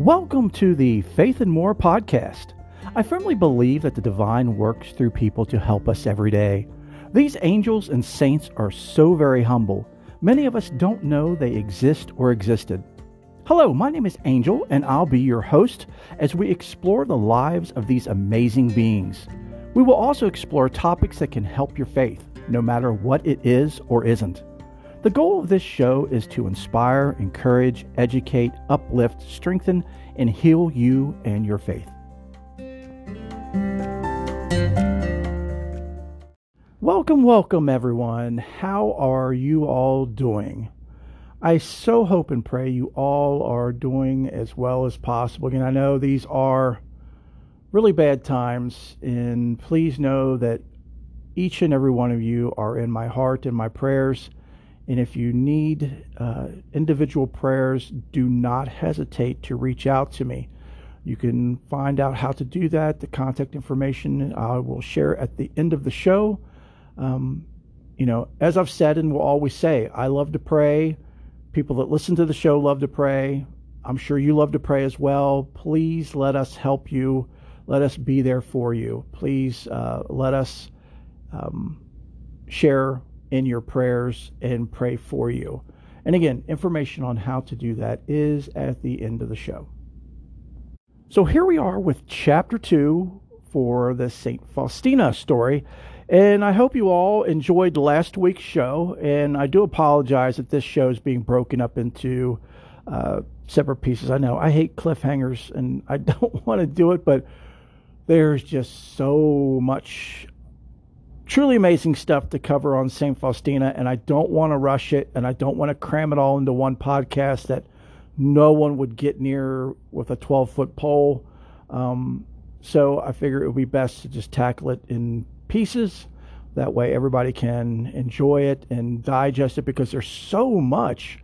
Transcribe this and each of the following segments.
Welcome to the Faith and More podcast. I firmly believe that the divine works through people to help us every day. These angels and saints are so very humble. Many of us don't know they exist or existed. Hello, my name is Angel, and I'll be your host as we explore the lives of these amazing beings. We will also explore topics that can help your faith, no matter what it is or isn't. The goal of this show is to inspire, encourage, educate, uplift, strengthen, and heal you and your faith. Welcome, welcome, everyone. How are you all doing? I so hope and pray you all are doing as well as possible. Again, I know these are really bad times, and please know that each and every one of you are in my heart and my prayers. And if you need uh, individual prayers, do not hesitate to reach out to me. You can find out how to do that. The contact information I will share at the end of the show. Um, you know, as I've said and will always say, I love to pray. People that listen to the show love to pray. I'm sure you love to pray as well. Please let us help you. Let us be there for you. Please uh, let us um, share in your prayers and pray for you. And again, information on how to do that is at the end of the show. So here we are with chapter two for the St. Faustina story. And I hope you all enjoyed last week's show. And I do apologize that this show is being broken up into uh, separate pieces. I know I hate cliffhangers and I don't want to do it, but there's just so much truly amazing stuff to cover on St. Faustina, and I don't want to rush it, and I don't want to cram it all into one podcast that no one would get near with a 12 foot pole. Um, so I figure it would be best to just tackle it in pieces. That way, everybody can enjoy it and digest it because there's so much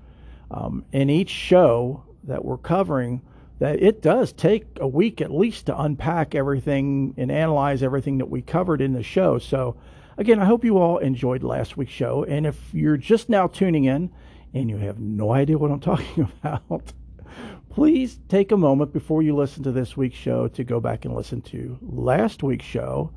um, in each show that we're covering that it does take a week at least to unpack everything and analyze everything that we covered in the show. So Again, I hope you all enjoyed last week's show. And if you're just now tuning in and you have no idea what I'm talking about, please take a moment before you listen to this week's show to go back and listen to last week's show.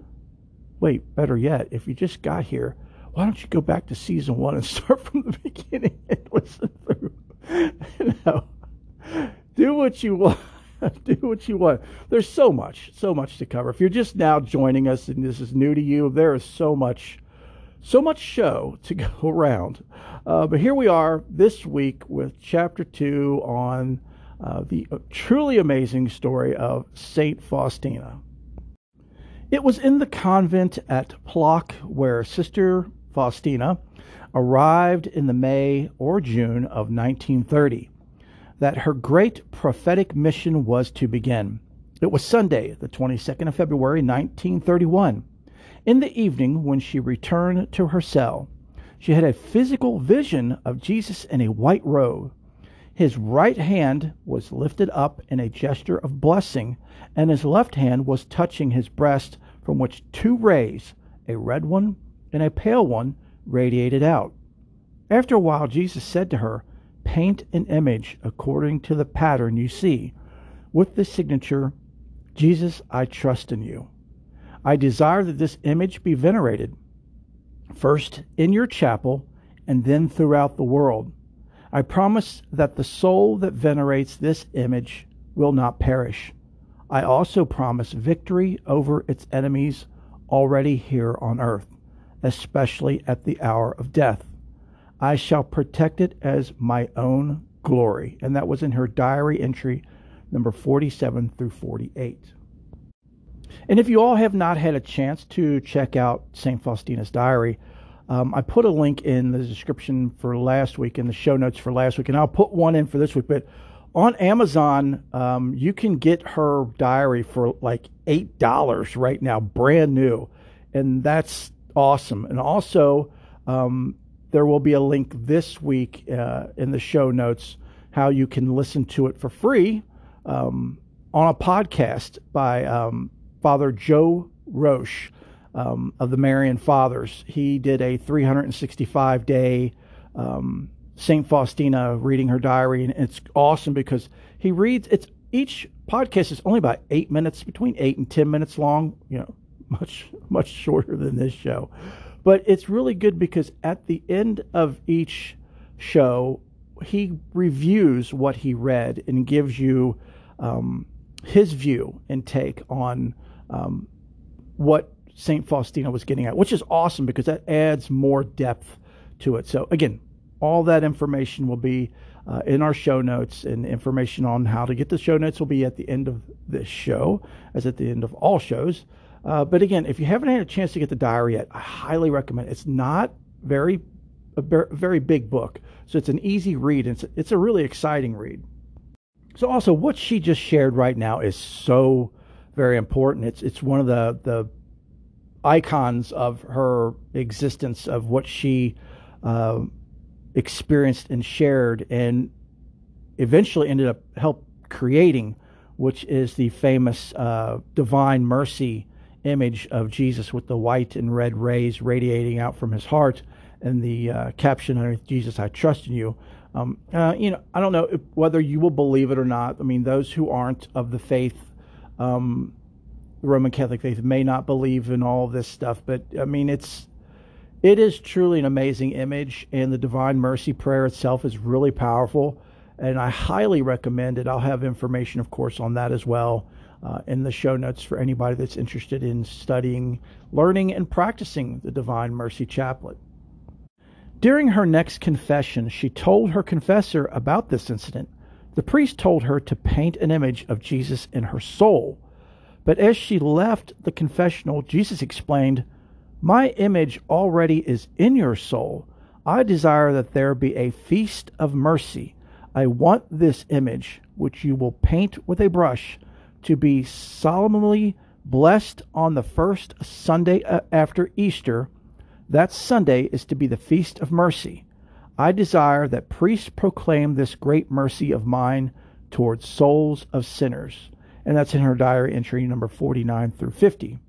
Wait, better yet, if you just got here, why don't you go back to season one and start from the beginning and listen through? know, do what you want. do what you want. There's so much, so much to cover. If you're just now joining us and this is new to you, there is so much, so much show to go around. Uh, but here we are this week with chapter two on uh, the truly amazing story of Saint Faustina. It was in the convent at Plock where Sister Faustina arrived in the May or June of 1930 that her great prophetic mission was to begin. It was Sunday, the 22nd of February, 1931. In the evening, when she returned to her cell, she had a physical vision of Jesus in a white robe. His right hand was lifted up in a gesture of blessing, and his left hand was touching his breast, from which two rays, a red one and a pale one, radiated out. After a while, Jesus said to her, paint an image according to the pattern you see with the signature, Jesus, I trust in you. I desire that this image be venerated, first in your chapel and then throughout the world. I promise that the soul that venerates this image will not perish. I also promise victory over its enemies already here on earth, especially at the hour of death. I shall protect it as my own glory. And that was in her diary entry number 47 through 48. And if you all have not had a chance to check out St. Faustina's diary, um, I put a link in the description for last week, in the show notes for last week, and I'll put one in for this week. But on Amazon, um, you can get her diary for like $8 right now, brand new. And that's awesome. And also, um, there will be a link this week uh, in the show notes how you can listen to it for free um, on a podcast by um, Father Joe Roche um, of the Marian Fathers. He did a 365 day um, St. Faustina reading her diary, and it's awesome because he reads it's each podcast is only about eight minutes, between eight and 10 minutes long, you know, much, much shorter than this show. But it's really good because at the end of each show, he reviews what he read and gives you um, his view and take on um, what St. Faustina was getting at, which is awesome because that adds more depth to it. So, again, all that information will be uh, in our show notes, and information on how to get the show notes will be at the end of this show, as at the end of all shows. Uh, but again, if you haven't had a chance to get the diary yet, I highly recommend. It. It's not very a very big book, so it's an easy read. And it's it's a really exciting read. So also, what she just shared right now is so very important. It's it's one of the the icons of her existence of what she uh, experienced and shared, and eventually ended up help creating, which is the famous uh, divine mercy image of Jesus with the white and red rays radiating out from his heart, and the uh, caption underneath Jesus, I trust in you. Um, uh, you know, I don't know if, whether you will believe it or not. I mean, those who aren't of the faith, um, the Roman Catholic faith, may not believe in all this stuff. But I mean, it's it is truly an amazing image, and the Divine Mercy prayer itself is really powerful. And I highly recommend it. I'll have information, of course, on that as well uh, in the show notes for anybody that's interested in studying, learning, and practicing the Divine Mercy Chaplet. During her next confession, she told her confessor about this incident. The priest told her to paint an image of Jesus in her soul. But as she left the confessional, Jesus explained, My image already is in your soul. I desire that there be a feast of mercy. I want this image, which you will paint with a brush, to be solemnly blessed on the first Sunday uh, after Easter. That Sunday is to be the Feast of Mercy. I desire that priests proclaim this great mercy of mine towards souls of sinners. And that's in her diary entry number 49 through 50.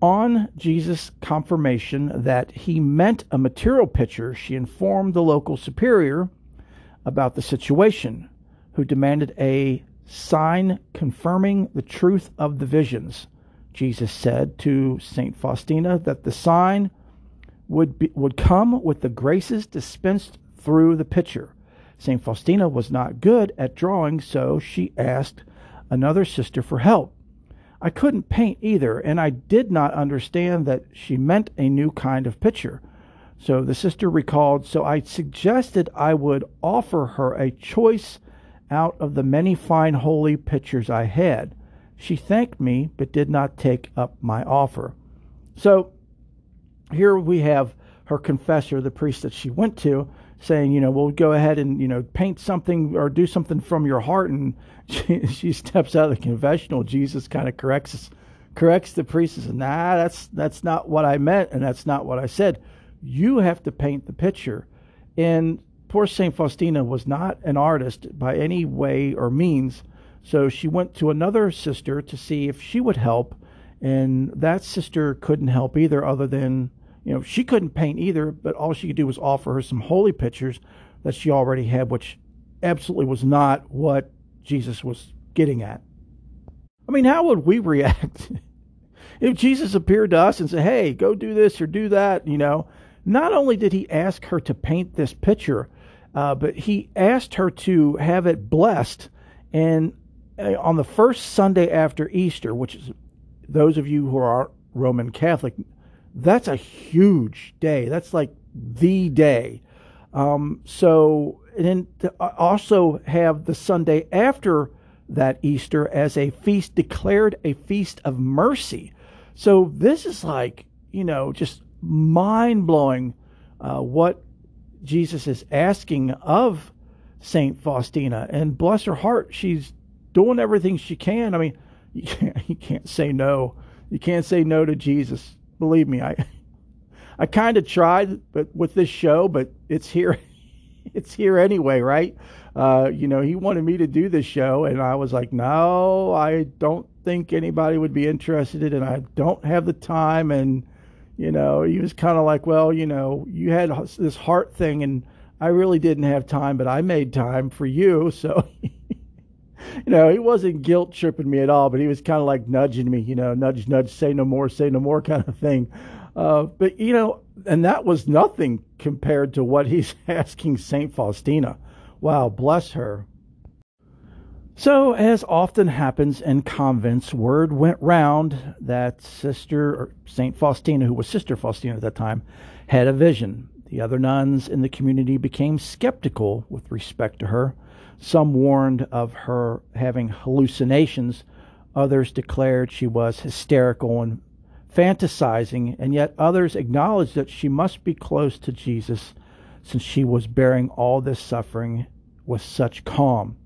On Jesus' confirmation that he meant a material picture, she informed the local superior about the situation, who demanded a sign confirming the truth of the visions. Jesus said to St. Faustina that the sign would, be, would come with the graces dispensed through the picture. St. Faustina was not good at drawing, so she asked another sister for help. I couldn't paint either, and I did not understand that she meant a new kind of picture. So the sister recalled, so I suggested I would offer her a choice out of the many fine holy pictures I had. She thanked me, but did not take up my offer. So here we have her confessor, the priest that she went to, saying, you know, we'll go ahead and, you know, paint something or do something from your heart. And she, she steps out of the confessional. Jesus kind of corrects corrects the priest and says, nah, that's, that's not what I meant. And that's not what I said. You have to paint the picture. And poor St. Faustina was not an artist by any way or means. So she went to another sister to see if she would help. And that sister couldn't help either, other than, you know, she couldn't paint either, but all she could do was offer her some holy pictures that she already had, which absolutely was not what Jesus was getting at. I mean, how would we react if Jesus appeared to us and said, hey, go do this or do that? You know, not only did he ask her to paint this picture, uh, but he asked her to have it blessed. And uh, on the first Sunday after Easter, which is those of you who are Roman Catholic, that's a huge day. That's like the day. Um, so, and then uh, also have the Sunday after that Easter as a feast declared a feast of mercy. So this is like, you know, just mind blowing uh, what Jesus is asking of Saint Faustina, and bless her heart, she's doing everything she can. I mean, you can't, you can't say no. You can't say no to Jesus. Believe me, I I kind of tried, but with this show, but it's here, it's here anyway, right? Uh, you know, he wanted me to do this show, and I was like, no, I don't think anybody would be interested, and I don't have the time, and you know, he was kind of like, well, you know, you had this heart thing, and I really didn't have time, but I made time for you. So you know, he wasn't guilt tripping me at all, but he was kind of like nudging me, you know, nudge, nudge, say no more, say no more kind of thing. Uh, but, you know, and that was nothing compared to what he's asking St. Faustina. Wow, bless her. So, as often happens in convents, word went round that Sister St. Faustina, who was Sister Faustina at that time, had a vision. The other nuns in the community became skeptical with respect to her. Some warned of her having hallucinations. Others declared she was hysterical and fantasizing, and yet others acknowledged that she must be close to Jesus since she was bearing all this suffering with such calm.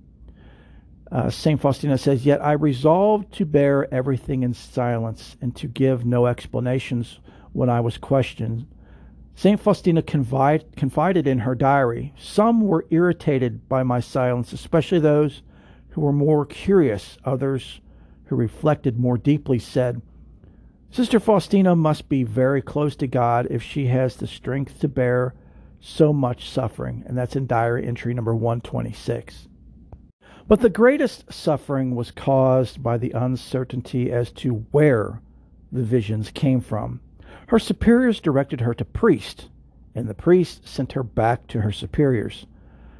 Uh, St. Faustina says, Yet I resolved to bear everything in silence and to give no explanations when I was questioned. St. Faustina confide, confided in her diary Some were irritated by my silence, especially those who were more curious. Others who reflected more deeply said, Sister Faustina must be very close to God if she has the strength to bear so much suffering. And that's in diary entry number 126. But the greatest suffering was caused by the uncertainty as to where the visions came from. Her superiors directed her to priest, and the priest sent her back to her superiors.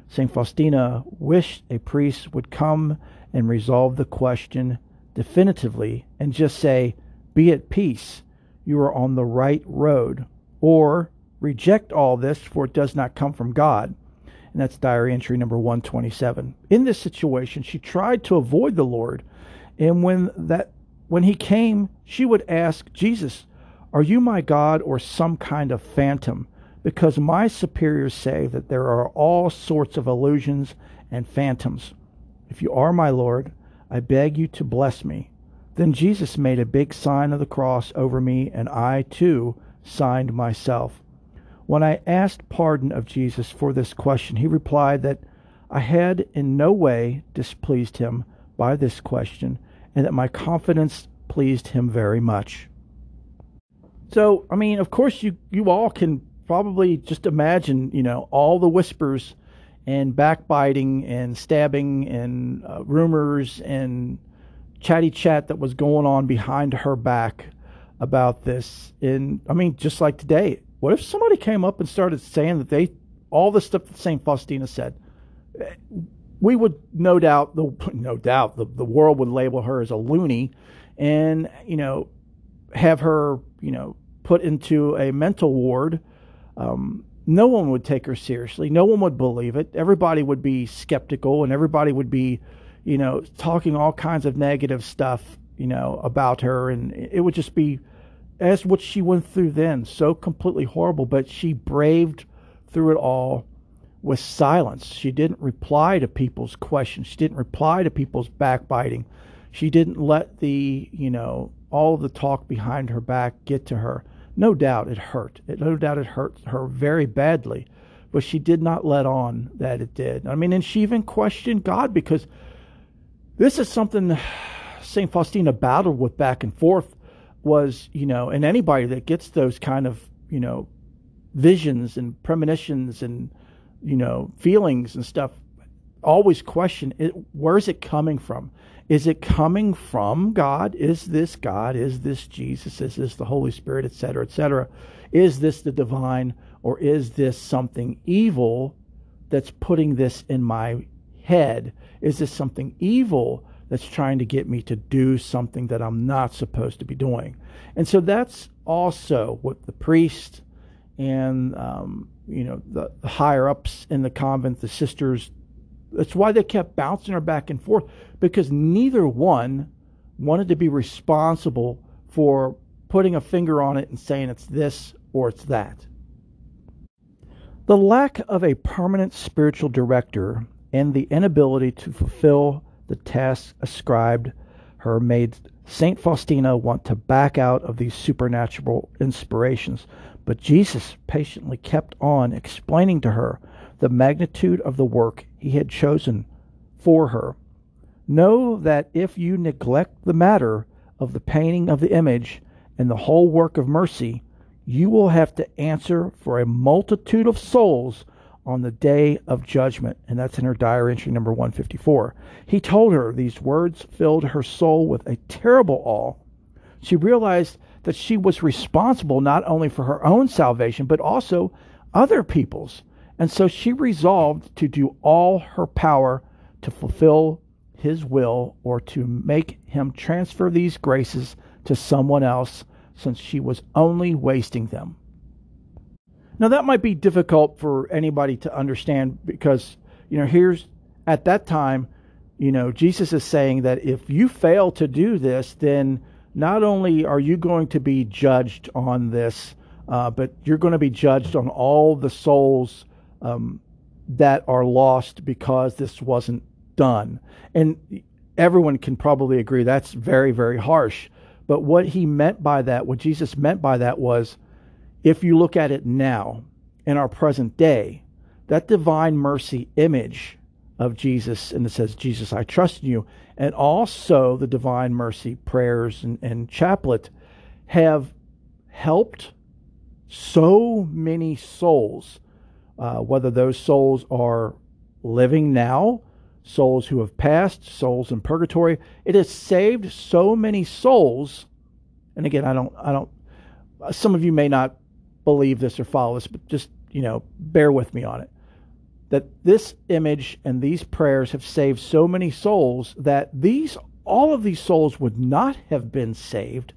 St. Faustina wished a priest would come and resolve the question definitively and just say, Be at peace, you are on the right road, or reject all this, for it does not come from God and that's diary entry number 127. In this situation, she tried to avoid the Lord, and when that when he came, she would ask Jesus, "Are you my God or some kind of phantom?" Because my superiors say that there are all sorts of illusions and phantoms. If you are my Lord, I beg you to bless me. Then Jesus made a big sign of the cross over me, and I too signed myself. When I asked pardon of Jesus for this question, he replied that I had in no way displeased him by this question and that my confidence pleased him very much. So, I mean, of course, you, you all can probably just imagine, you know, all the whispers and backbiting and stabbing and uh, rumors and chatty chat that was going on behind her back about this. And I mean, just like today, what if somebody came up and started saying that they all the stuff that Saint Faustina said? We would no doubt the no doubt the, the world would label her as a loony, and you know have her you know put into a mental ward. Um, no one would take her seriously. No one would believe it. Everybody would be skeptical, and everybody would be, you know, talking all kinds of negative stuff, you know, about her, and it would just be as what she went through then, so completely horrible, but she braved through it all with silence. She didn't reply to people's questions. She didn't reply to people's backbiting. She didn't let the, you know, all the talk behind her back get to her. No doubt it hurt. It, no doubt it hurt her very badly, but she did not let on that it did. I mean, and she even questioned God because this is something St. Faustina battled with back and forth was, you know, and anybody that gets those kind of, you know, visions and premonitions and, you know, feelings and stuff, always question it, where's it coming from? Is it coming from God? Is this God? Is this Jesus? Is this the Holy Spirit, et cetera, et cetera? Is this the divine or is this something evil that's putting this in my head? Is this something evil that's trying to get me to do something that I'm not supposed to be doing. And so that's also what the priest and um, you know the, the higher ups in the convent, the sisters. That's why they kept bouncing her back and forth because neither one wanted to be responsible for putting a finger on it and saying it's this or it's that. The lack of a permanent spiritual director and the inability to fulfill the task ascribed her made St. Faustina want to back out of these supernatural inspirations, but Jesus patiently kept on explaining to her the magnitude of the work he had chosen for her. Know that if you neglect the matter of the painting of the image and the whole work of mercy, you will have to answer for a multitude of souls on the day of judgment. And that's in her diary entry number 154. He told her these words filled her soul with a terrible awe. She realized that she was responsible not only for her own salvation, but also other people's. And so she resolved to do all her power to fulfill his will or to make him transfer these graces to someone else since she was only wasting them. Now, that might be difficult for anybody to understand because, you know, here's at that time, you know, Jesus is saying that if you fail to do this, then not only are you going to be judged on this, uh, but you're going to be judged on all the souls um, that are lost because this wasn't done. And everyone can probably agree that's very, very harsh. But what he meant by that, what Jesus meant by that was if you look at it now in our present day, that divine mercy image of Jesus, and it says, Jesus, I trust in you, and also the divine mercy prayers and, and chaplet have helped so many souls, uh, whether those souls are living now, souls who have passed, souls in purgatory. It has saved so many souls. And again, I don't, I don't, some of you may not believe this or follow this, but just, you know, bear with me on it. That this image and these prayers have saved so many souls that these, all of these souls would not have been saved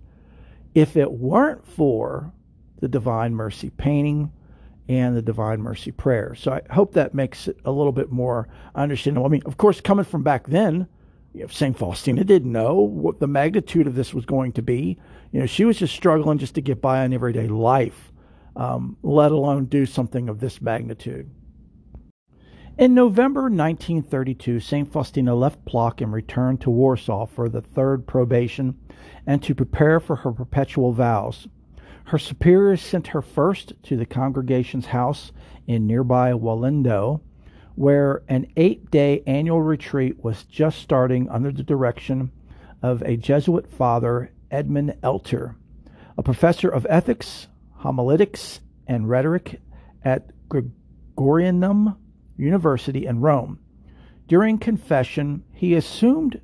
if it weren't for the Divine Mercy painting and the Divine Mercy prayer. So I hope that makes it a little bit more understandable. I mean, of course, coming from back then, you know, St. Faustina didn't know what the magnitude of this was going to be. You know, she was just struggling just to get by in everyday life, um, let alone do something of this magnitude. In November 1932, St. Faustina left Plock and returned to Warsaw for the third probation and to prepare for her perpetual vows. Her superiors sent her first to the congregation's house in nearby Walendów, where an eight day annual retreat was just starting under the direction of a Jesuit father, Edmund Elter, a professor of ethics, homiletics, and rhetoric at Gregorianum University in Rome. During confession, he assumed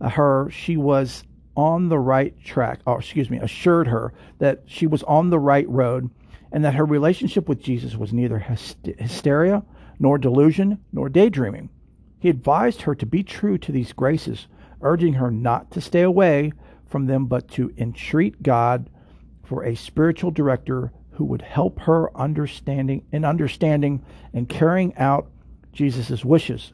her she was on the right track, or excuse me, assured her that she was on the right road and that her relationship with Jesus was neither hysteria, nor delusion, nor daydreaming. He advised her to be true to these graces, urging her not to stay away from them, but to entreat God for a spiritual director who would help her understanding in understanding and carrying out Jesus' wishes.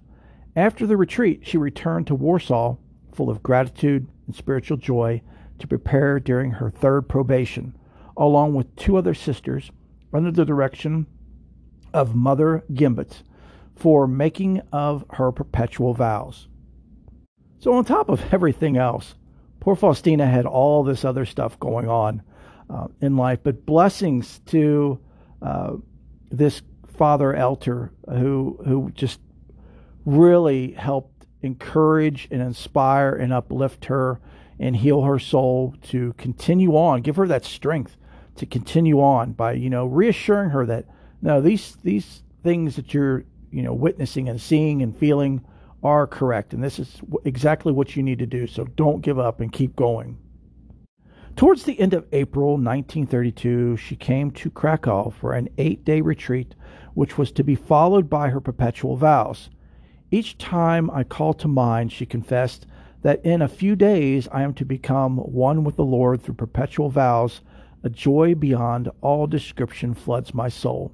After the retreat, she returned to Warsaw full of gratitude and spiritual joy to prepare during her third probation, along with two other sisters under the direction of Mother Gimbut for making of her perpetual vows. So, on top of everything else, poor Faustina had all this other stuff going on uh, in life, but blessings to uh, this Father Elter who who just really helped encourage and inspire and uplift her and heal her soul to continue on give her that strength to continue on by you know reassuring her that no these these things that you're you know witnessing and seeing and feeling are correct and this is exactly what you need to do so don't give up and keep going towards the end of april 1932 she came to krakow for an eight-day retreat which was to be followed by her perpetual vows each time I call to mind, she confessed, that in a few days I am to become one with the Lord through perpetual vows, a joy beyond all description floods my soul.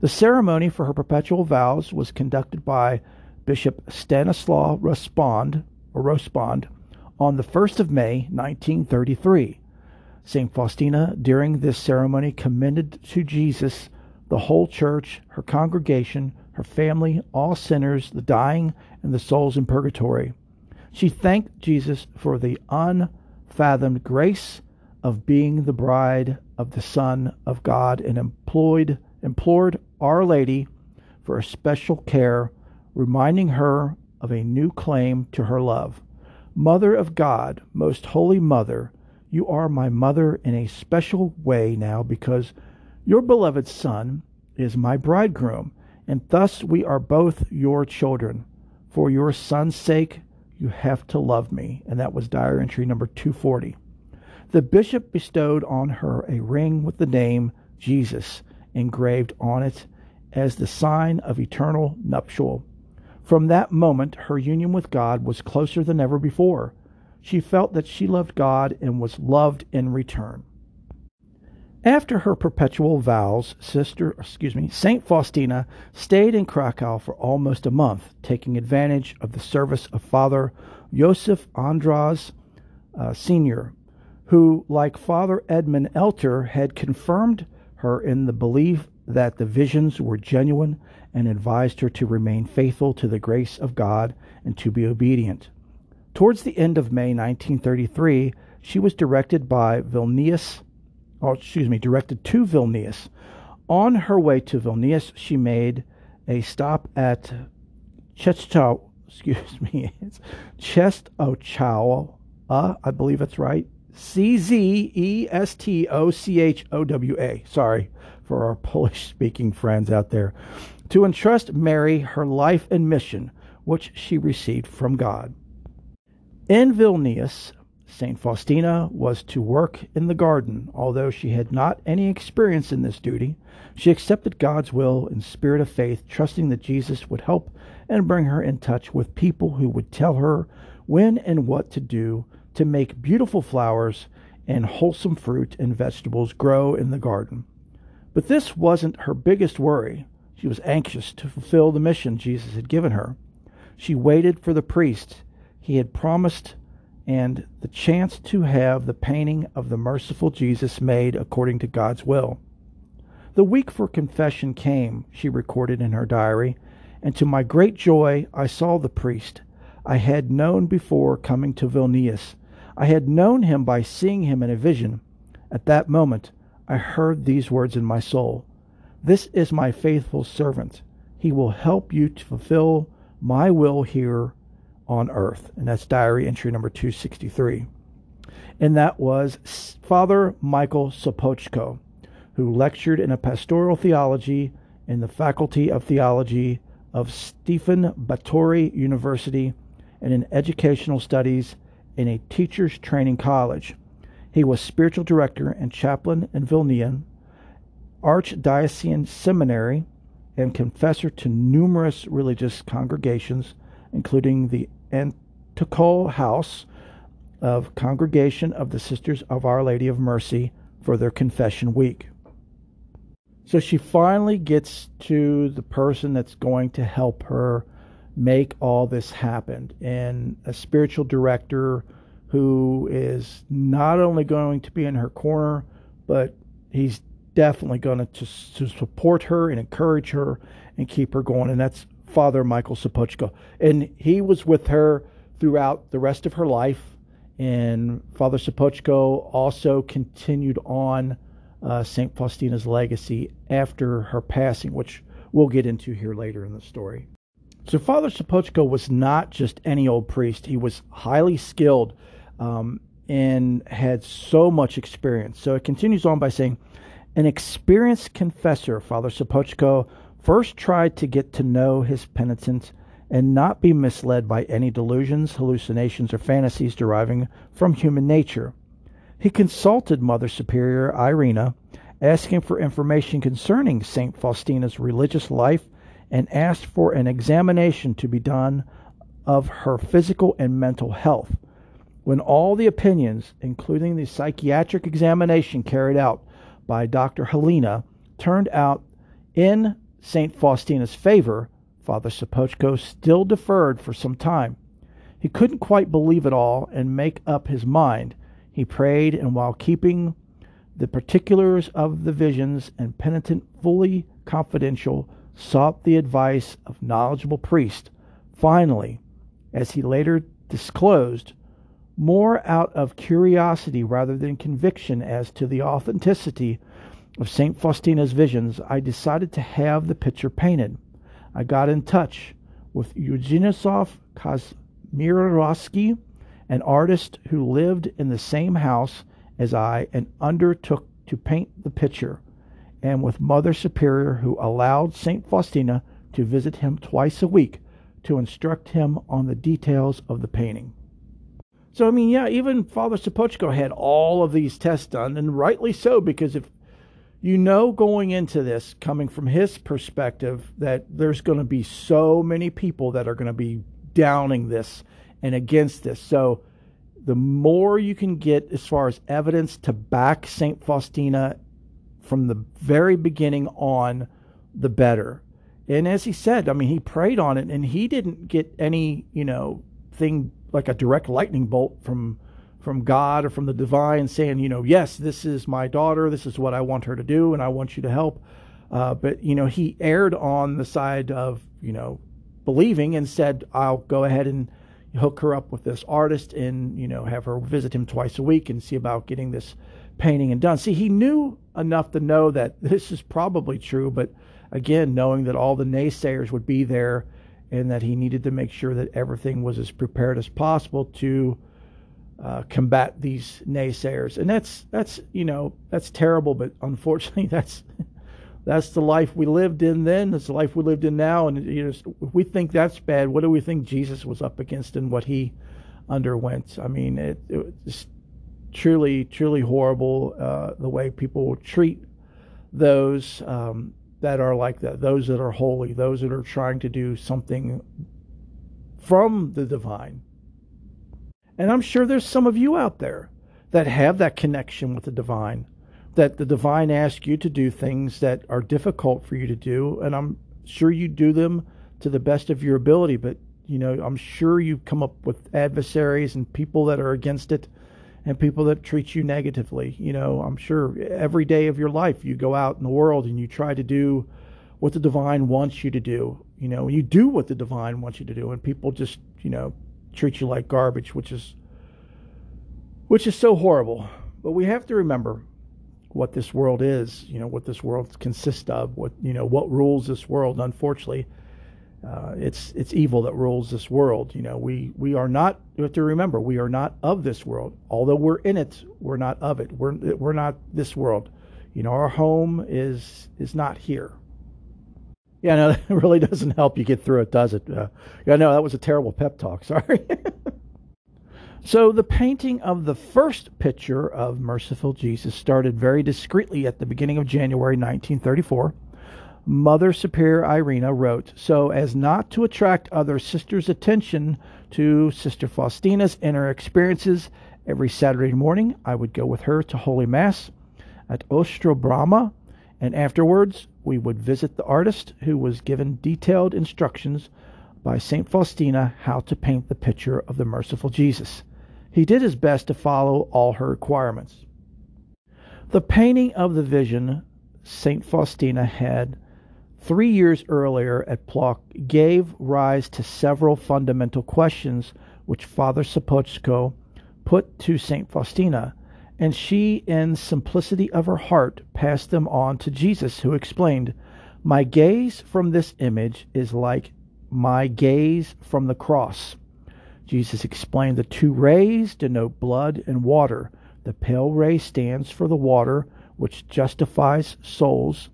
The ceremony for her perpetual vows was conducted by Bishop Stanislaw Rospond, or Rospond on the 1st of May, 1933. St. Faustina, during this ceremony, commended to Jesus the whole church, her congregation, her family, all sinners, the dying, and the souls in purgatory. She thanked Jesus for the unfathomed grace of being the bride of the Son of God and employed, implored Our Lady for a special care, reminding her of a new claim to her love. Mother of God, most holy Mother, you are my mother in a special way now because your beloved Son is my bridegroom and thus we are both your children. For your son's sake, you have to love me. And that was diary entry number 240. The bishop bestowed on her a ring with the name Jesus engraved on it as the sign of eternal nuptial. From that moment, her union with God was closer than ever before. She felt that she loved God and was loved in return. After her perpetual vows, sister, excuse me, Saint Faustina stayed in Krakow for almost a month, taking advantage of the service of Father Joseph Andrasz uh, Sr., who, like Father Edmund Elter, had confirmed her in the belief that the visions were genuine and advised her to remain faithful to the grace of God and to be obedient. Towards the end of May 1933, she was directed by Vilnius or oh, excuse me, directed to Vilnius. On her way to Vilnius, she made a stop at Chestow, excuse me, it's Czestochowa, uh, I believe that's right. C Z E S T O C H O W A. Sorry for our Polish speaking friends out there. To entrust Mary her life and mission, which she received from God. In Vilnius, St. Faustina was to work in the garden. Although she had not any experience in this duty, she accepted God's will in spirit of faith, trusting that Jesus would help and bring her in touch with people who would tell her when and what to do to make beautiful flowers and wholesome fruit and vegetables grow in the garden. But this wasn't her biggest worry. She was anxious to fulfill the mission Jesus had given her. She waited for the priest he had promised and the chance to have the painting of the merciful Jesus made according to God's will. The week for confession came, she recorded in her diary, and to my great joy I saw the priest I had known before coming to Vilnius. I had known him by seeing him in a vision. At that moment I heard these words in my soul This is my faithful servant. He will help you to fulfill my will here on earth. And that's diary entry number 263. And that was Father Michael Sopoćko, who lectured in a pastoral theology in the Faculty of Theology of Stefan Batory University and in educational studies in a teacher's training college. He was spiritual director and chaplain in Vilnius, Archdiocesan Seminary, and confessor to numerous religious congregations, including the Antiochal House of Congregation of the Sisters of Our Lady of Mercy for their confession week. So she finally gets to the person that's going to help her make all this happen, and a spiritual director who is not only going to be in her corner, but he's definitely going to, to support her and encourage her and keep her going. And that's Father Michael Sopoćko. And he was with her throughout the rest of her life. And Father Sopoćko also continued on uh, St. Faustina's legacy after her passing, which we'll get into here later in the story. So, Father Sopoćko was not just any old priest, he was highly skilled um, and had so much experience. So, it continues on by saying, an experienced confessor, Father Sopoćko first tried to get to know his penitent and not be misled by any delusions, hallucinations, or fantasies deriving from human nature. He consulted Mother Superior Irena, asking for information concerning St. Faustina's religious life and asked for an examination to be done of her physical and mental health. When all the opinions, including the psychiatric examination carried out by Dr. Helena, turned out in St. Faustina's favor, Father Sopoćko still deferred for some time. He couldn't quite believe it all and make up his mind. He prayed, and while keeping the particulars of the visions and penitent fully confidential, sought the advice of knowledgeable priests. Finally, as he later disclosed, more out of curiosity rather than conviction as to the authenticity of St. Faustina's visions, I decided to have the picture painted. I got in touch with Eugeniusov Kazimirowski, an artist who lived in the same house as I, and undertook to paint the picture, and with Mother Superior, who allowed St. Faustina to visit him twice a week to instruct him on the details of the painting. So, I mean, yeah, even Father Sopocko had all of these tests done, and rightly so, because if you know going into this, coming from his perspective, that there's going to be so many people that are going to be downing this and against this. So, the more you can get as far as evidence to back St. Faustina from the very beginning on, the better. And as he said, I mean, he prayed on it and he didn't get any, you know, thing like a direct lightning bolt from from God or from the divine saying, you know, yes, this is my daughter, this is what I want her to do, and I want you to help. Uh, but you know, he erred on the side of you know believing and said, I'll go ahead and hook her up with this artist and you know have her visit him twice a week and see about getting this painting and done. See, he knew enough to know that this is probably true, but again, knowing that all the naysayers would be there and that he needed to make sure that everything was as prepared as possible to uh, combat these naysayers. And that's that's you know that's terrible, but unfortunately that's that's the life we lived in then. That's the life we lived in now. And you know, if we think that's bad, what do we think Jesus was up against and what he underwent? I mean, it, it's truly truly horrible uh, the way people treat those. Um, that are like that, those that are holy, those that are trying to do something from the divine. And I'm sure there's some of you out there that have that connection with the divine, that the divine asks you to do things that are difficult for you to do. And I'm sure you do them to the best of your ability, but you know, I'm sure you've come up with adversaries and people that are against it and people that treat you negatively. You know, I'm sure every day of your life you go out in the world and you try to do what the divine wants you to do. You know, you do what the divine wants you to do, and people just, you know, treat you like garbage, which is which is so horrible. But we have to remember what this world is, you know, what this world consists of, what you know, what rules this world. Unfortunately, uh, it's it's evil that rules this world. You know, we we are not. You have to remember, we are not of this world. Although we're in it, we're not of it. We're we're not this world. You know, our home is is not here. Yeah, no, it really doesn't help you get through it, does it? Uh, yeah, no, that was a terrible pep talk. Sorry. so the painting of the first picture of Merciful Jesus started very discreetly at the beginning of January 1934 Mother Superior Irena wrote, so as not to attract other sisters' attention to Sister Faustina's inner experiences, every Saturday morning I would go with her to Holy Mass at Ostrobramma, and afterwards we would visit the artist who was given detailed instructions by St. Faustina how to paint the picture of the merciful Jesus. He did his best to follow all her requirements. The painting of the vision St. Faustina had three years earlier at Plock gave rise to several fundamental questions which Father Sopocko put to St. Faustina, and she, in simplicity of her heart, passed them on to Jesus, who explained, My gaze from this image is like my gaze from the cross. Jesus explained the two rays denote blood and water. The pale ray stands for the water, which justifies souls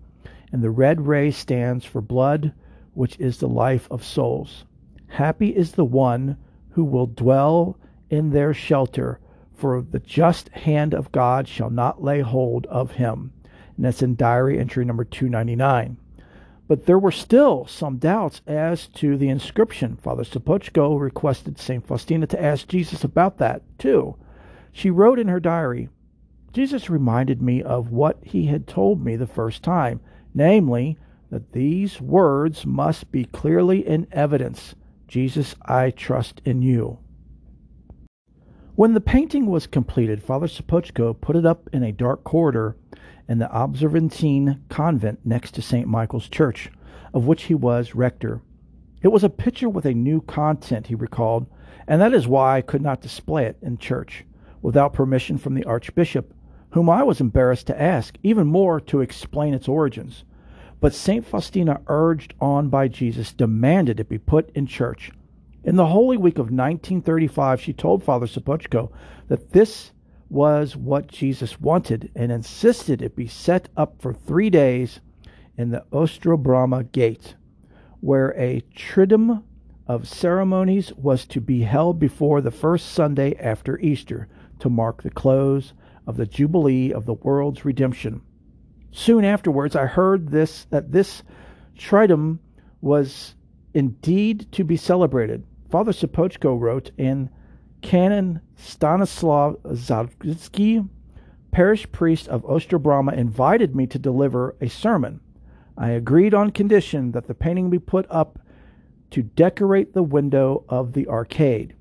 and the red ray stands for blood, which is the life of souls. Happy is the one who will dwell in their shelter, for the just hand of God shall not lay hold of him. And that's in diary entry number 299. But there were still some doubts as to the inscription. Father Sopocko requested St. Faustina to ask Jesus about that, too. She wrote in her diary, Jesus reminded me of what he had told me the first time namely, that these words must be clearly in evidence Jesus, I trust in you. When the painting was completed, Father Sopocko put it up in a dark corridor in the Observantine convent next to St. Michael's Church, of which he was rector. It was a picture with a new content, he recalled, and that is why I could not display it in church without permission from the Archbishop, whom I was embarrassed to ask, even more to explain its origins. But St. Faustina, urged on by Jesus, demanded it be put in church. In the Holy Week of 1935, she told Father Sopocko that this was what Jesus wanted and insisted it be set up for three days in the Ostrobramma gate. where a triduum of ceremonies was to be held before the first Sunday after Easter to mark the close of the Jubilee of the world's redemption. Soon afterwards, I heard this that this triduum was indeed to be celebrated. Father Sopocko wrote, and Canon Stanislav Zavitsky, parish priest of Ostrobramma, invited me to deliver a sermon. I agreed on condition that the painting be put up to decorate the window of the arcade.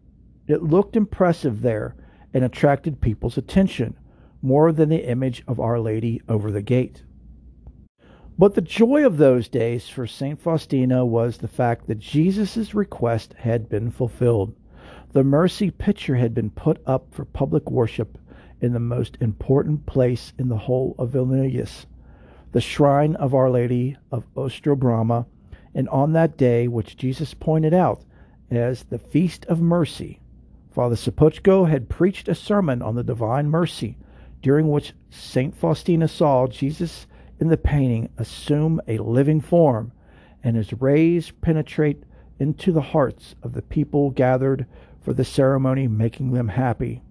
It looked impressive there and attracted people's attention more than the image of Our Lady over the gate. But the joy of those days for St. Faustina was the fact that Jesus' request had been fulfilled. The mercy picture had been put up for public worship in the most important place in the whole of Vilnius, the shrine of Our Lady of Ostrobramma, and on that day which Jesus pointed out as the Feast of Mercy, Father Sopocko had preached a sermon on the Divine Mercy, during which St. Faustina saw Jesus in the painting assume a living form, and his rays penetrate into the hearts of the people gathered for the ceremony, making them happy.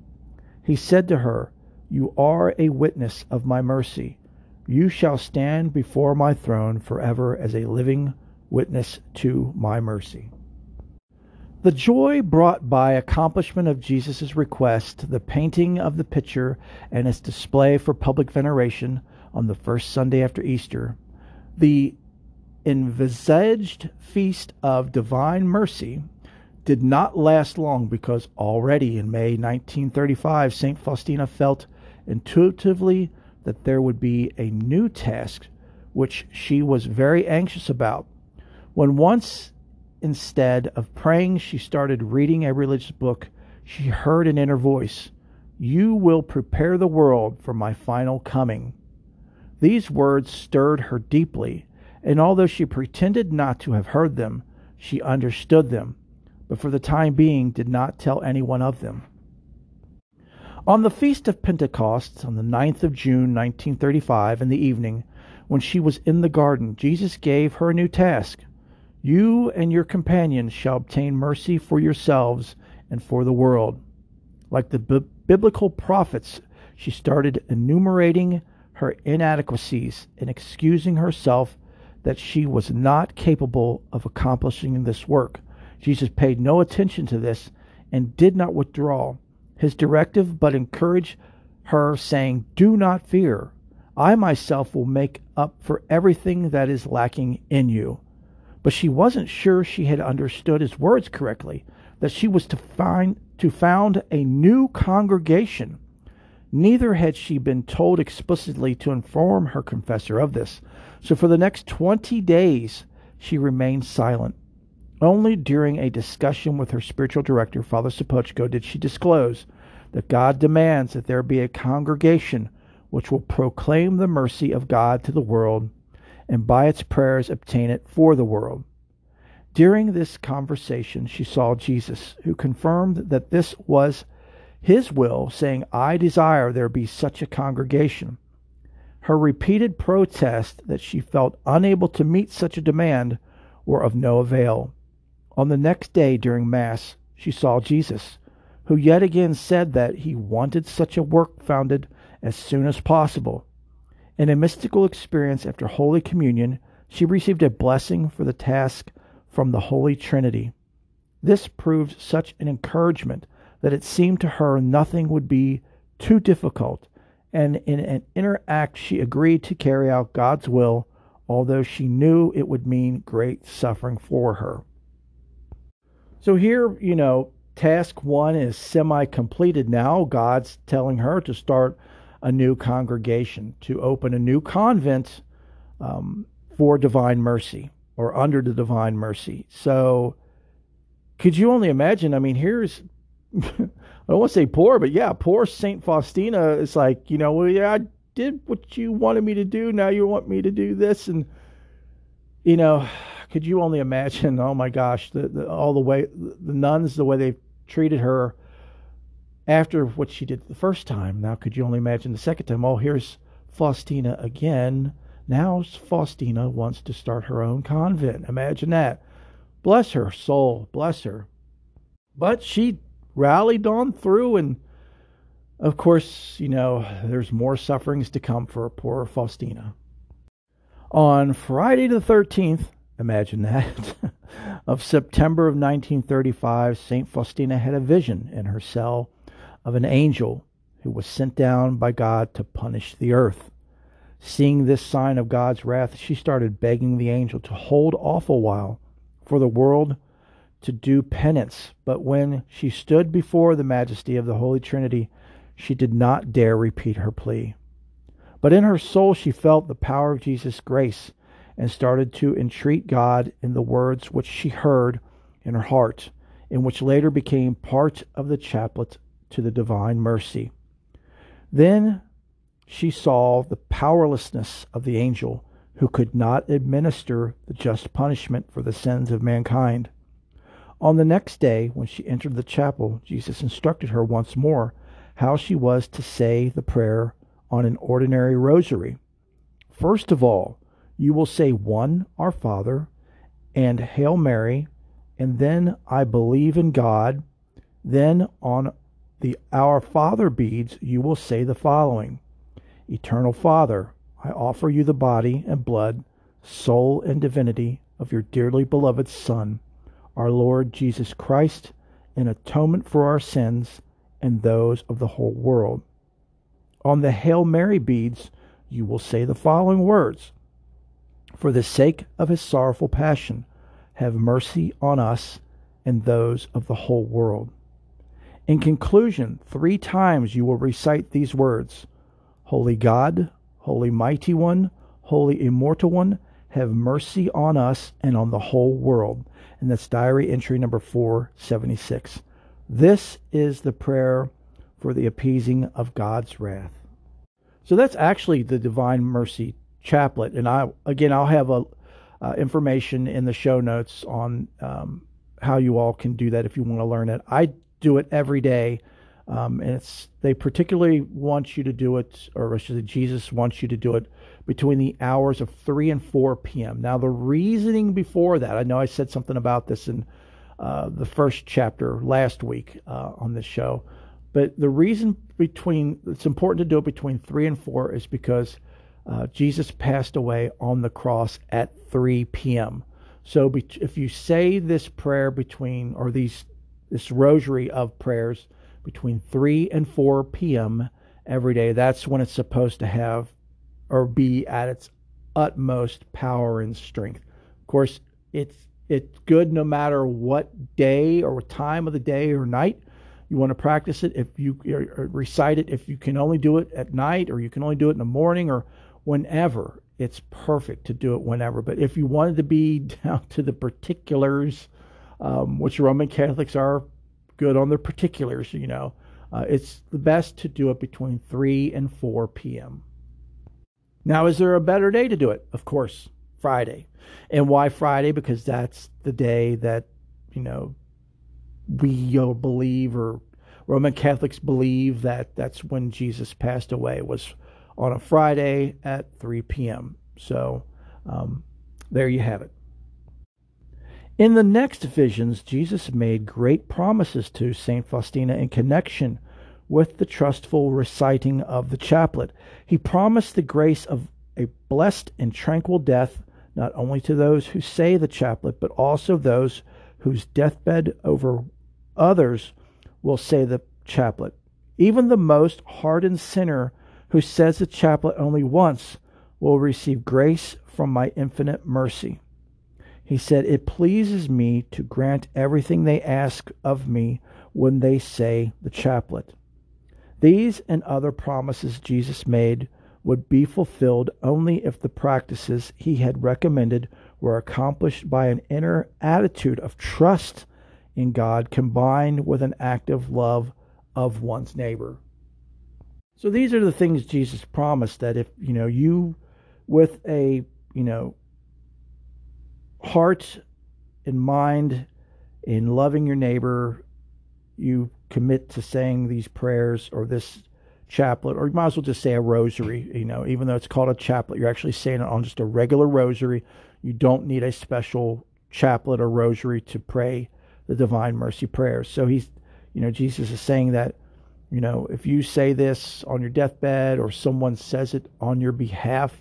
He said to her, You are a witness of my mercy. You shall stand before my throne forever as a living witness to my mercy. The joy brought by accomplishment of Jesus' request, the painting of the picture, and its display for public veneration on the first Sunday after Easter, the envisaged feast of divine mercy did not last long because already in May 1935, St. Faustina felt intuitively that there would be a new task which she was very anxious about. When once, instead of praying, she started reading a religious book, she heard an inner voice You will prepare the world for my final coming. These words stirred her deeply, and although she pretended not to have heard them, she understood them, but for the time being did not tell anyone of them. On the feast of Pentecost, on the 9th of June, 1935, in the evening, when she was in the garden, Jesus gave her a new task. You and your companions shall obtain mercy for yourselves and for the world. Like the b- biblical prophets, she started enumerating her inadequacies and excusing herself that she was not capable of accomplishing this work. Jesus paid no attention to this and did not withdraw his directive, but encouraged her, saying, Do not fear. I myself will make up for everything that is lacking in you. But she wasn't sure she had understood his words correctly, that she was to find to found a new congregation Neither had she been told explicitly to inform her confessor of this. So for the next 20 days, she remained silent. Only during a discussion with her spiritual director, Father Sopocko, did she disclose that God demands that there be a congregation which will proclaim the mercy of God to the world and by its prayers obtain it for the world. During this conversation, she saw Jesus, who confirmed that this was his will, saying, I desire there be such a congregation. Her repeated protests that she felt unable to meet such a demand were of no avail. On the next day during Mass, she saw Jesus, who yet again said that he wanted such a work founded as soon as possible. In a mystical experience after Holy Communion, she received a blessing for the task from the Holy Trinity. This proved such an encouragement that it seemed to her nothing would be too difficult, and in an inner act she agreed to carry out God's will, although she knew it would mean great suffering for her. So here, you know, task one is semi completed now. God's telling her to start a new congregation, to open a new convent um, for divine mercy or under the divine mercy. So, could you only imagine? I mean, here's I don't want to say poor, but yeah, poor Saint Faustina is like, you know, well, yeah, I did what you wanted me to do. Now you want me to do this, and you know, could you only imagine? Oh my gosh, the, the all the way the nuns, the way they treated her after what she did the first time. Now, could you only imagine the second time? Oh, here's Faustina again. Now Faustina wants to start her own convent. Imagine that. Bless her soul, bless her. But she rallied on through, and of course, you know, there's more sufferings to come for poor Faustina. On Friday the 13th, imagine that, of September of 1935, St. Faustina had a vision in her cell of an angel who was sent down by God to punish the earth. Seeing this sign of God's wrath, she started begging the angel to hold off a while for the world to do penance. But when she stood before the majesty of the Holy Trinity, she did not dare repeat her plea. But in her soul, she felt the power of Jesus' grace and started to entreat God in the words which she heard in her heart, and which later became part of the chaplet to the divine mercy. Then she saw the powerlessness of the angel who could not administer the just punishment for the sins of mankind. On the next day, when she entered the chapel, Jesus instructed her once more how she was to say the prayer on an ordinary rosary. First of all, you will say one Our Father and Hail Mary, and then I believe in God. Then on the Our Father beads, you will say the following Eternal Father, I offer you the body and blood, soul and divinity of your dearly beloved Son, our Lord Jesus Christ, in atonement for our sins and those of the whole world. On the Hail Mary beads, you will say the following words For the sake of his sorrowful passion, have mercy on us and those of the whole world. In conclusion, three times you will recite these words Holy God, Holy Mighty One, Holy Immortal One, have mercy on us and on the whole world. And that's diary entry number 476. This is the prayer for the appeasing of God's wrath. So that's actually the Divine Mercy Chaplet, and I again I'll have a uh, information in the show notes on um, how you all can do that if you want to learn it. I do it every day, um, and it's they particularly want you to do it, or I should say, Jesus wants you to do it between the hours of three and four p.m. Now the reasoning before that, I know I said something about this in uh, the first chapter last week uh, on this show. But the reason between it's important to do it between three and four is because uh, Jesus passed away on the cross at 3 p.m. So if you say this prayer between or these this rosary of prayers between 3 and 4 p.m. every day, that's when it's supposed to have or be at its utmost power and strength. Of course, it's it's good no matter what day or what time of the day or night you want to practice it, if you recite it, if you can only do it at night or you can only do it in the morning or whenever, it's perfect to do it whenever. But if you wanted to be down to the particulars, um, which Roman Catholics are good on their particulars, you know, uh, it's the best to do it between 3 and 4 p.m. Now, is there a better day to do it? Of course, Friday. And why Friday? Because that's the day that, you know, we believe or Roman Catholics believe that that's when Jesus passed away was on a Friday at 3 p.m. So um, there you have it. In the next visions, Jesus made great promises to St. Faustina in connection with the trustful reciting of the chaplet. He promised the grace of a blessed and tranquil death, not only to those who say the chaplet, but also those whose deathbed over Others will say the chaplet. Even the most hardened sinner who says the chaplet only once will receive grace from my infinite mercy. He said, It pleases me to grant everything they ask of me when they say the chaplet. These and other promises Jesus made would be fulfilled only if the practices he had recommended were accomplished by an inner attitude of trust in God combined with an active love of one's neighbor. So these are the things Jesus promised that if, you know, you with a, you know, heart and mind in loving your neighbor, you commit to saying these prayers or this chaplet, or you might as well just say a rosary. You know, even though it's called a chaplet, you're actually saying it on just a regular rosary. You don't need a special chaplet or rosary to pray the Divine Mercy prayers. So he's, you know, Jesus is saying that, you know, if you say this on your deathbed or someone says it on your behalf,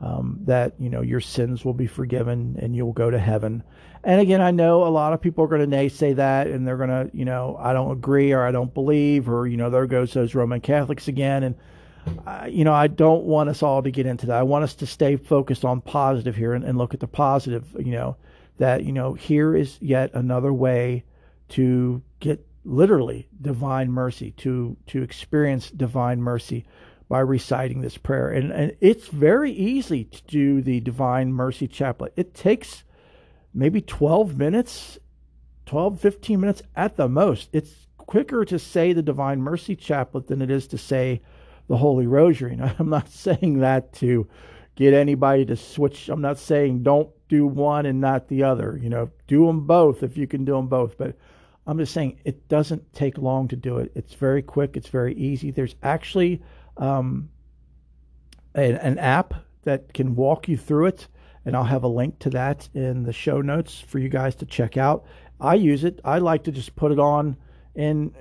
um, that you know your sins will be forgiven and you'll go to heaven. And again, I know a lot of people are going to naysay that, and they're going to, you know, I don't agree or I don't believe, or you know, there goes those Roman Catholics again. And uh, you know, I don't want us all to get into that. I want us to stay focused on positive here and, and look at the positive. You know, that you know here is yet another way to get literally divine mercy to to experience divine mercy by reciting this prayer. And, and it's very easy to do the Divine Mercy Chaplet. It takes maybe 12 minutes, 12, 15 minutes at the most. It's quicker to say the Divine Mercy Chaplet than it is to say the Holy Rosary. Now, I'm not saying that to get anybody to switch. I'm not saying don't do one and not the other. You know, do them both if you can do them both. But I'm just saying it doesn't take long to do it. It's very quick. It's very easy. There's actually um, an, an app that can walk you through it, and I'll have a link to that in the show notes for you guys to check out. I use it. I like to just put it on and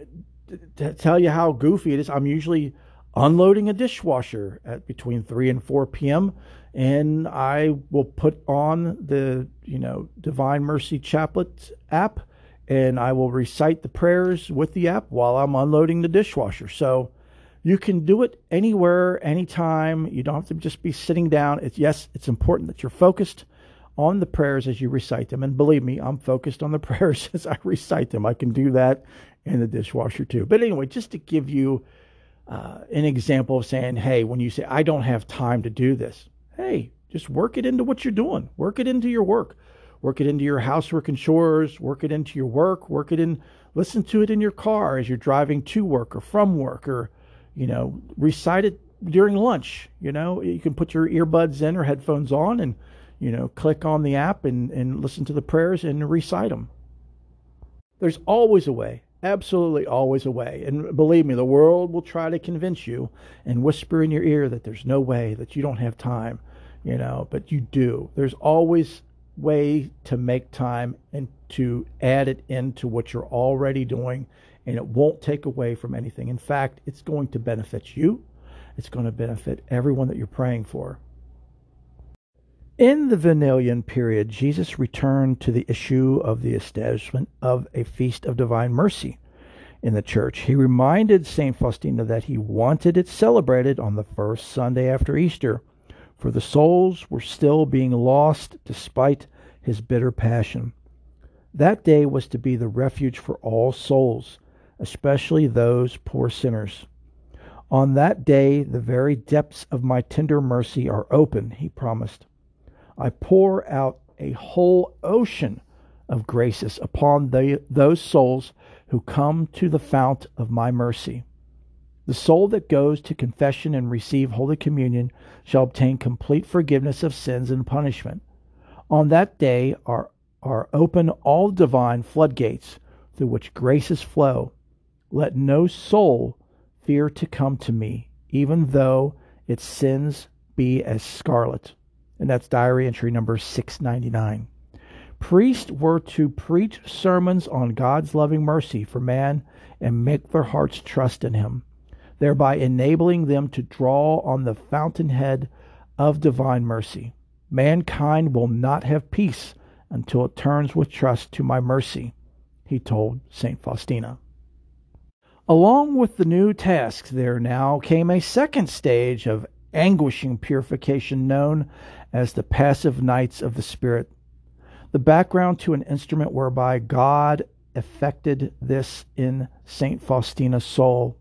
tell you how goofy it is. I'm usually unloading a dishwasher at between 3 and 4 p.m. and I will put on the, you know, Divine Mercy Chaplet app and I will recite the prayers with the app while I'm unloading the dishwasher. So you can do it anywhere, anytime. You don't have to just be sitting down. It's yes, it's important that you're focused on the prayers as you recite them. And believe me, I'm focused on the prayers as I recite them. I can do that in the dishwasher too. But anyway, just to give you uh, an example of saying, hey, when you say, I don't have time to do this, hey, just work it into what you're doing, work it into your work, work it into your housework and chores, work it into your work, work it in, listen to it in your car as you're driving to work or from work or you know, recite it during lunch. You know, you can put your earbuds in or headphones on and, you know, click on the app and, and listen to the prayers and recite them. There's always a way, absolutely always a way. And believe me, the world will try to convince you and whisper in your ear that there's no way, that you don't have time, you know, but you do. There's always way to make time and to add it into what you're already doing and it won't take away from anything. In fact, it's going to benefit you, it's going to benefit everyone that you're praying for. In the Vanillian period, Jesus returned to the issue of the establishment of a feast of divine mercy in the church. He reminded St. Faustina that he wanted it celebrated on the first Sunday after Easter, for the souls were still being lost despite his bitter passion. That day was to be the refuge for all souls, especially those poor sinners. On that day, the very depths of my tender mercy are open, he promised. I pour out a whole ocean of graces upon the, those souls who come to the fount of my mercy. The soul that goes to confession and receive Holy Communion shall obtain complete forgiveness of sins and punishment. On that day are, are open all divine floodgates through which graces flow let no soul fear to come to me, even though its sins be as scarlet. And that's diary entry number 699. Priests were to preach sermons on God's loving mercy for man and make their hearts trust in Him, thereby enabling them to draw on the fountainhead of divine mercy. Mankind will not have peace until it turns with trust to my mercy, he told St. Faustina. Along with the new tasks, there now came a second stage of anguishing purification known as the passive nights of the Spirit. The background to an instrument whereby God effected this in St. Faustina's soul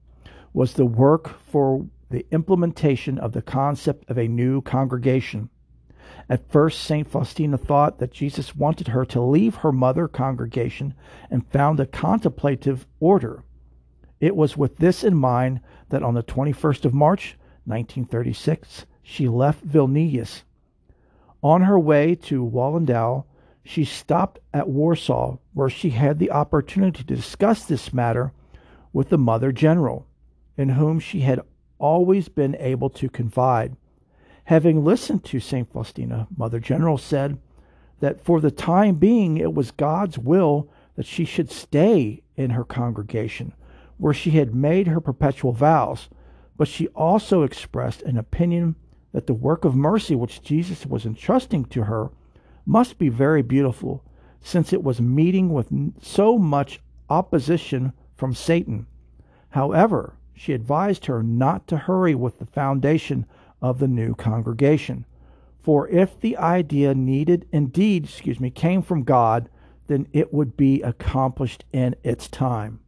was the work for the implementation of the concept of a new congregation. At first, St. Faustina thought that Jesus wanted her to leave her mother congregation and found a contemplative order. It was with this in mind that on the 21st of March, 1936, she left Vilnius. On her way to Walendów, she stopped at Warsaw, where she had the opportunity to discuss this matter with the Mother General, in whom she had always been able to confide. Having listened to St. Faustina, Mother General said that for the time being it was God's will that she should stay in her congregation, where she had made her perpetual vows, but she also expressed an opinion that the work of mercy which Jesus was entrusting to her must be very beautiful, since it was meeting with so much opposition from Satan. However, she advised her not to hurry with the foundation of the new congregation. For if the idea needed indeed, excuse me, came from God, then it would be accomplished in its time.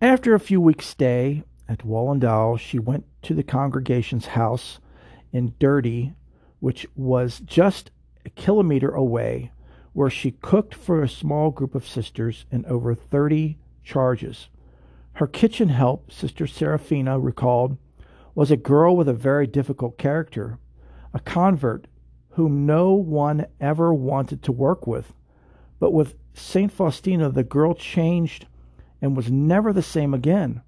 After a few weeks' stay at Walendów, she went to the congregation's house in Derdy, which was just a kilometer away, where she cooked for a small group of sisters in over 30 charges. Her kitchen help, Sister Serafina recalled, was a girl with a very difficult character, a convert whom no one ever wanted to work with. But with St. Faustina, the girl changed and was never the same again.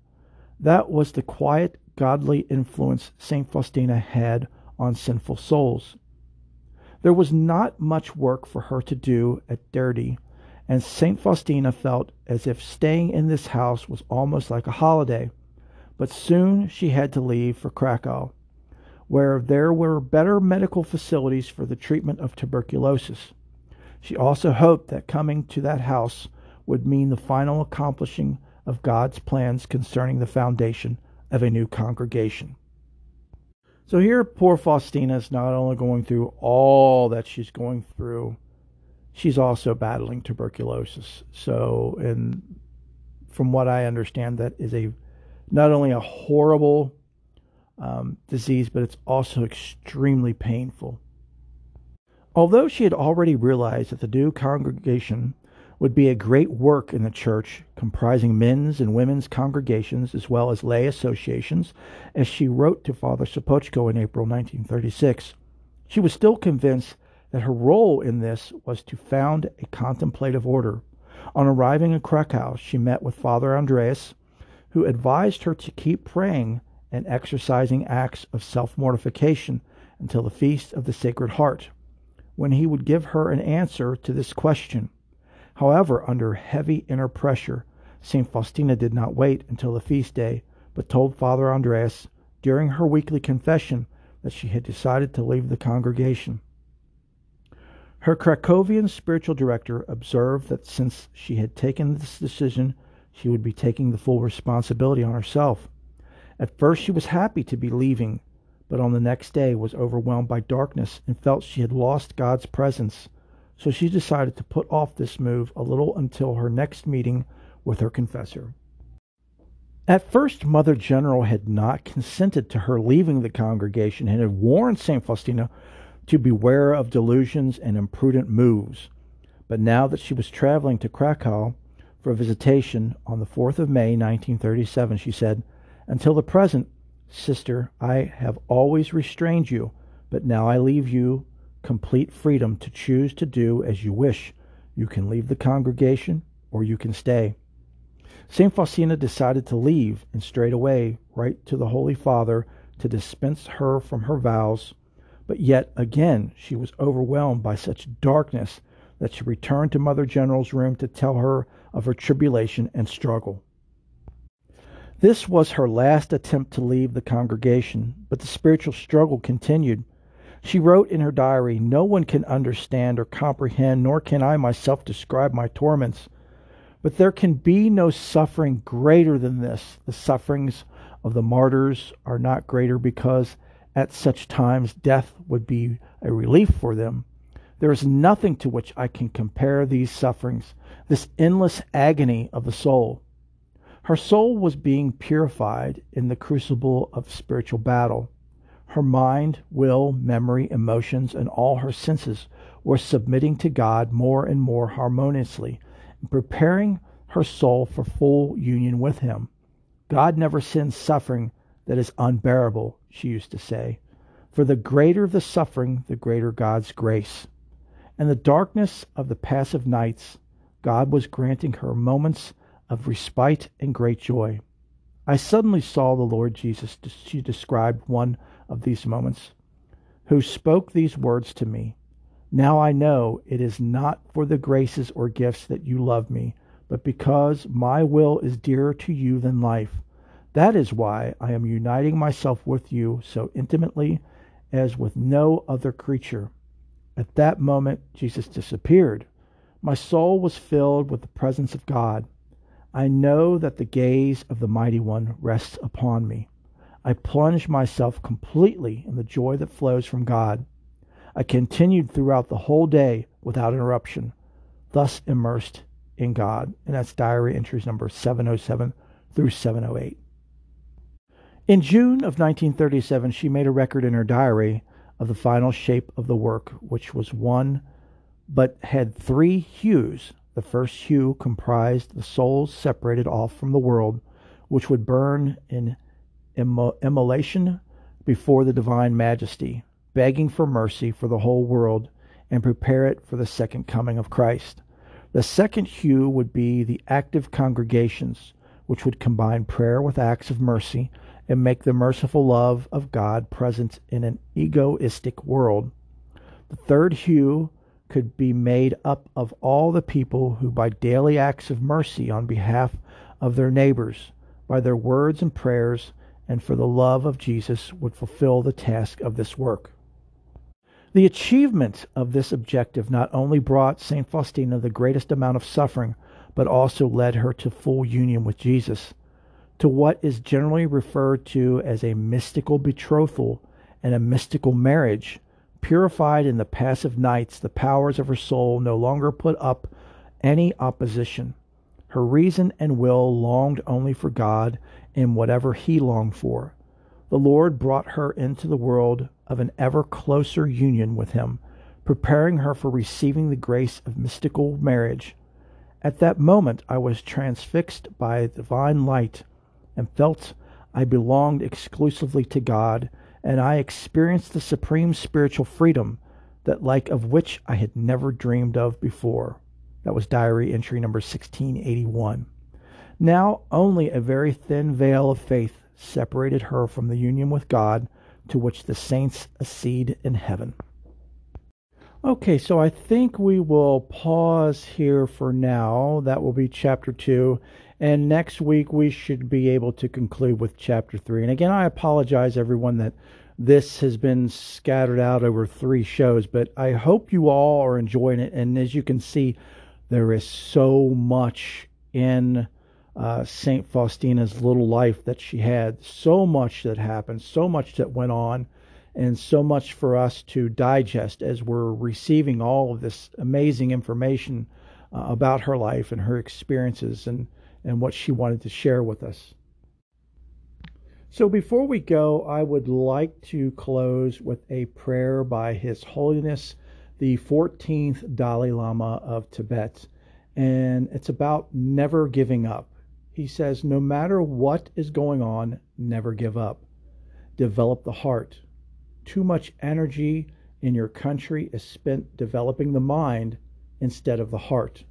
That was the quiet, godly influence St. Faustina had on sinful souls. There was not much work for her to do at Derdy, and St. Faustina felt as if staying in this house was almost like a holiday. But soon she had to leave for Krakow, where there were better medical facilities for the treatment of tuberculosis. She also hoped that coming to that house would mean the final accomplishing of God's plans concerning the foundation of a new congregation. So here, poor Faustina is not only going through all that she's going through, she's also battling tuberculosis. So, and from what I understand, that is a not only a horrible um, disease, but it's also extremely painful. Although she had already realized that the new congregation would be a great work in the church, comprising men's and women's congregations as well as lay associations, as she wrote to Father Sopocko in April 1936. She was still convinced that her role in this was to found a contemplative order. On arriving in Krakow, she met with Father Andrasz, who advised her to keep praying and exercising acts of self mortification until the feast of the Sacred Heart, when he would give her an answer to this question. However, under heavy inner pressure, St. Faustina did not wait until the feast day, but told Father Andrasz during her weekly confession that she had decided to leave the congregation. Her Krakowian spiritual director observed that since she had taken this decision, she would be taking the full responsibility on herself. At first, she was happy to be leaving, but on the next day was overwhelmed by darkness and felt she had lost God's presence so she decided to put off this move a little until her next meeting with her confessor. At first, Mother General had not consented to her leaving the congregation and had warned St. Faustina to beware of delusions and imprudent moves. But now that she was traveling to Krakow for a visitation on the 4th of May, 1937, she said, Until the present, sister, I have always restrained you, but now I leave you complete freedom to choose to do as you wish. You can leave the congregation or you can stay. St. Faustina decided to leave and straightway write to the Holy Father to dispense her from her vows. But yet again she was overwhelmed by such darkness that she returned to Mother General's room to tell her of her tribulation and struggle. This was her last attempt to leave the congregation, but the spiritual struggle continued. She wrote in her diary, No one can understand or comprehend, nor can I myself describe my torments. But there can be no suffering greater than this. The sufferings of the martyrs are not greater because at such times death would be a relief for them. There is nothing to which I can compare these sufferings, this endless agony of the soul. Her soul was being purified in the crucible of spiritual battle. Her mind, will, memory, emotions, and all her senses were submitting to God more and more harmoniously, and preparing her soul for full union with Him. God never sends suffering that is unbearable, she used to say. For the greater the suffering, the greater God's grace. In the darkness of the passive nights, God was granting her moments of respite and great joy. I suddenly saw the Lord Jesus, she described one of these moments, who spoke these words to me. Now I know it is not for the graces or gifts that you love me, but because my will is dearer to you than life. That is why I am uniting myself with you so intimately as with no other creature. At that moment, Jesus disappeared. My soul was filled with the presence of God. I know that the gaze of the Mighty One rests upon me. I plunged myself completely in the joy that flows from God. I continued throughout the whole day without interruption, thus immersed in God. And that's diary entries number 707 through 708. In June of 1937, she made a record in her diary of the final shape of the work, which was one but had three hues the first hue comprised the souls separated off from the world, which would burn in immolation before the divine majesty, begging for mercy for the whole world and prepare it for the second coming of Christ. The second hue would be the active congregations, which would combine prayer with acts of mercy and make the merciful love of God present in an egoistic world. The third hue could be made up of all the people who, by daily acts of mercy on behalf of their neighbors, by their words and prayers, and for the love of Jesus, would fulfill the task of this work. The achievement of this objective not only brought St. Faustina the greatest amount of suffering, but also led her to full union with Jesus, to what is generally referred to as a mystical betrothal and a mystical marriage Purified in the passive nights, the powers of her soul no longer put up any opposition. Her reason and will longed only for God and whatever He longed for. The Lord brought her into the world of an ever closer union with Him, preparing her for receiving the grace of mystical marriage. At that moment I was transfixed by divine light and felt I belonged exclusively to God and I experienced the supreme spiritual freedom that like of which I had never dreamed of before. That was diary entry number 1681. Now only a very thin veil of faith separated her from the union with God to which the saints accede in heaven. Okay, so I think we will pause here for now. That will be chapter 2. And next week we should be able to conclude with chapter 3. And again, I apologize, everyone, that this has been scattered out over three shows, but I hope you all are enjoying it. And as you can see, there is so much in uh, St. Faustina's little life that she had, so much that happened, so much that went on, and so much for us to digest as we're receiving all of this amazing information uh, about her life and her experiences and, and what she wanted to share with us. So before we go, I would like to close with a prayer by His Holiness the 14th Dalai Lama of Tibet. And it's about never giving up. He says, no matter what is going on, never give up. Develop the heart. Too much energy in your country is spent developing the mind instead of the heart.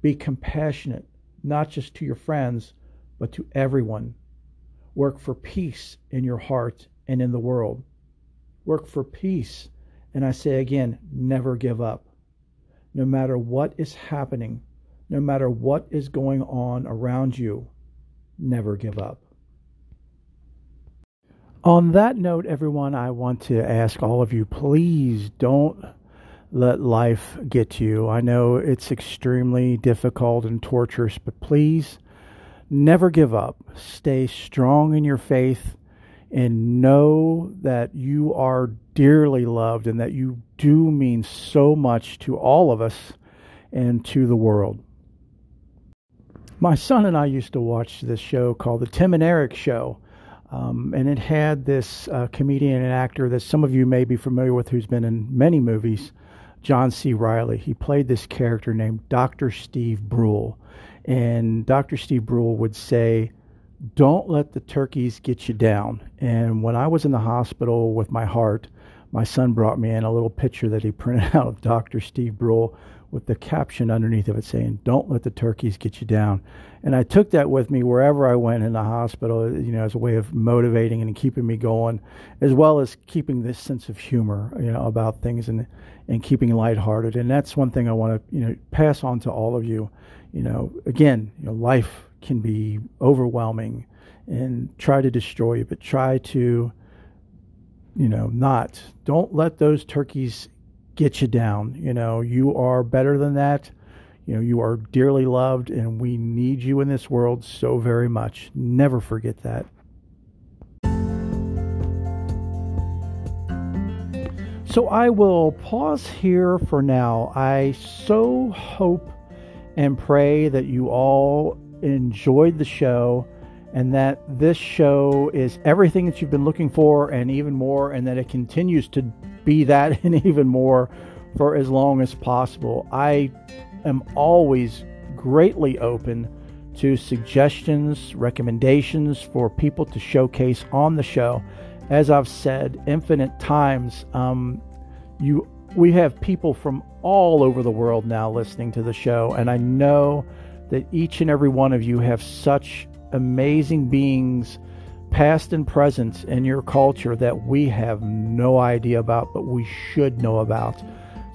Be compassionate, not just to your friends, but to everyone Work for peace in your heart and in the world. Work for peace. And I say again, never give up. No matter what is happening, no matter what is going on around you, never give up. On that note, everyone, I want to ask all of you please don't let life get to you. I know it's extremely difficult and torturous, but please never give up. Stay strong in your faith and know that you are dearly loved and that you do mean so much to all of us and to the world. My son and I used to watch this show called The Tim and Eric Show. Um, and it had this uh, comedian and actor that some of you may be familiar with who's been in many movies, John C. Reilly. He played this character named Dr. Steve Brule. And Dr. Steve Brule would say, Don't let the turkeys get you down. And when I was in the hospital with my heart, my son brought me in a little picture that he printed out of Dr. Steve Brule with the caption underneath of it saying, Don't let the turkeys get you down. And I took that with me wherever I went in the hospital, you know, as a way of motivating and keeping me going, as well as keeping this sense of humor, you know, about things and, and keeping lighthearted. And that's one thing I want to, you know, pass on to all of you. You know, again, you know, life can be overwhelming and try to destroy you, but try to, you know, not. Don't let those turkeys get you down. You know, you are better than that. You know, you are dearly loved, and we need you in this world so very much. Never forget that. So I will pause here for now. I so hope and pray that you all enjoyed the show and that this show is everything that you've been looking for and even more, and that it continues to be that and even more for as long as possible. I am always greatly open to suggestions, recommendations for people to showcase on the show. As I've said infinite times, um, you we have people from all over the world now listening to the show, and I know that each and every one of you have such amazing beings past and present in your culture that we have no idea about, but we should know about.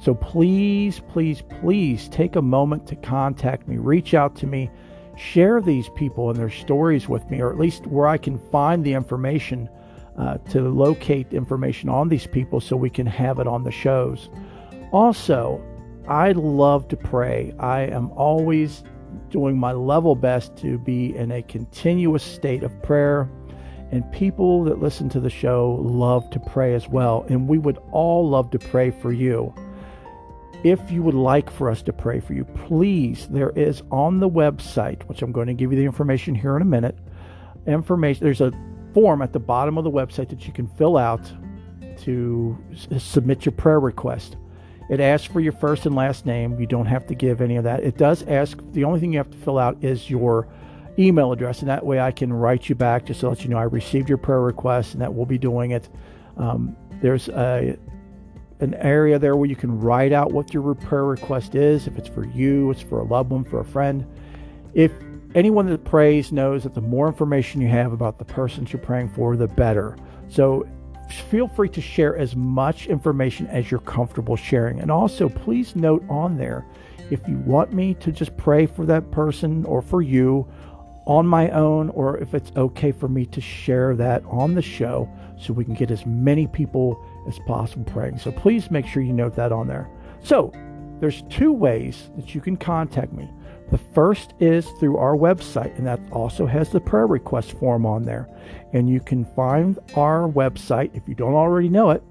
So please, please, please take a moment to contact me, reach out to me, share these people and their stories with me, or at least where I can find the information uh, to locate information on these people so we can have it on the shows. Also, I love to pray. I am always doing my level best to be in a continuous state of prayer and people that listen to the show love to pray as well. And we would all love to pray for you. If you would like for us to pray for you, please, there is on the website, which I'm going to give you the information here in a minute. Information, there's a form at the bottom of the website that you can fill out to s- submit your prayer request. It asks for your first and last name. You don't have to give any of that. It does ask, the only thing you have to fill out is your email address, and that way I can write you back just to let you know I received your prayer request and that we'll be doing it. Um, there's a an area there where you can write out what your prayer request is. If it's for you, it's for a loved one, for a friend. If anyone that prays knows that the more information you have about the persons you're praying for, the better. So feel free to share as much information as you're comfortable sharing. And also, please note on there if you want me to just pray for that person or for you on my own or if it's okay for me to share that on the show so we can get as many people as possible praying. So please make sure you note that on there. So there's two ways that you can contact me. The first is through our website, and that also has the prayer request form on there. And you can find our website, if you don't already know it,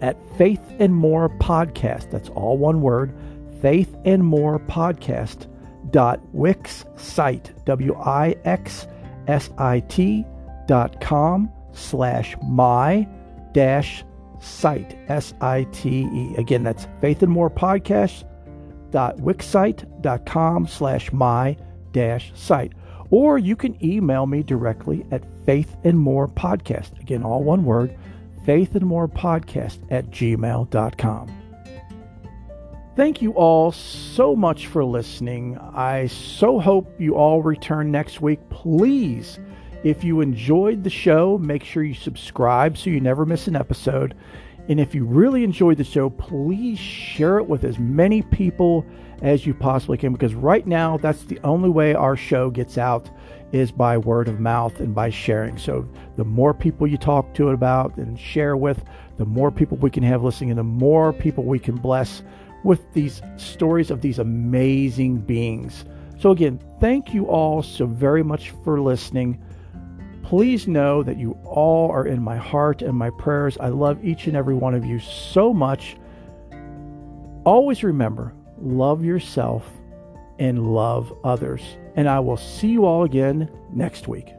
at Faith and More Podcast. That's all one word, Faith and More Podcast dot wixsite w i x s i t dot com slash my dash site s i t e. Again that's faith and more podcast dot wixsite dot com slash my dash site. Or you can email me directly at faith and more podcast. Again all one word faith and more podcast at gmail.com Thank you all so much for listening. I so hope you all return next week. Please, if you enjoyed the show, make sure you subscribe so you never miss an episode. And if you really enjoyed the show, please share it with as many people as you possibly can because right now that's the only way our show gets out is by word of mouth and by sharing. So the more people you talk to it about and share with, the more people we can have listening and the more people we can bless with these stories of these amazing beings. So, again, thank you all so very much for listening. Please know that you all are in my heart and my prayers. I love each and every one of you so much. Always remember love yourself and love others. And I will see you all again next week.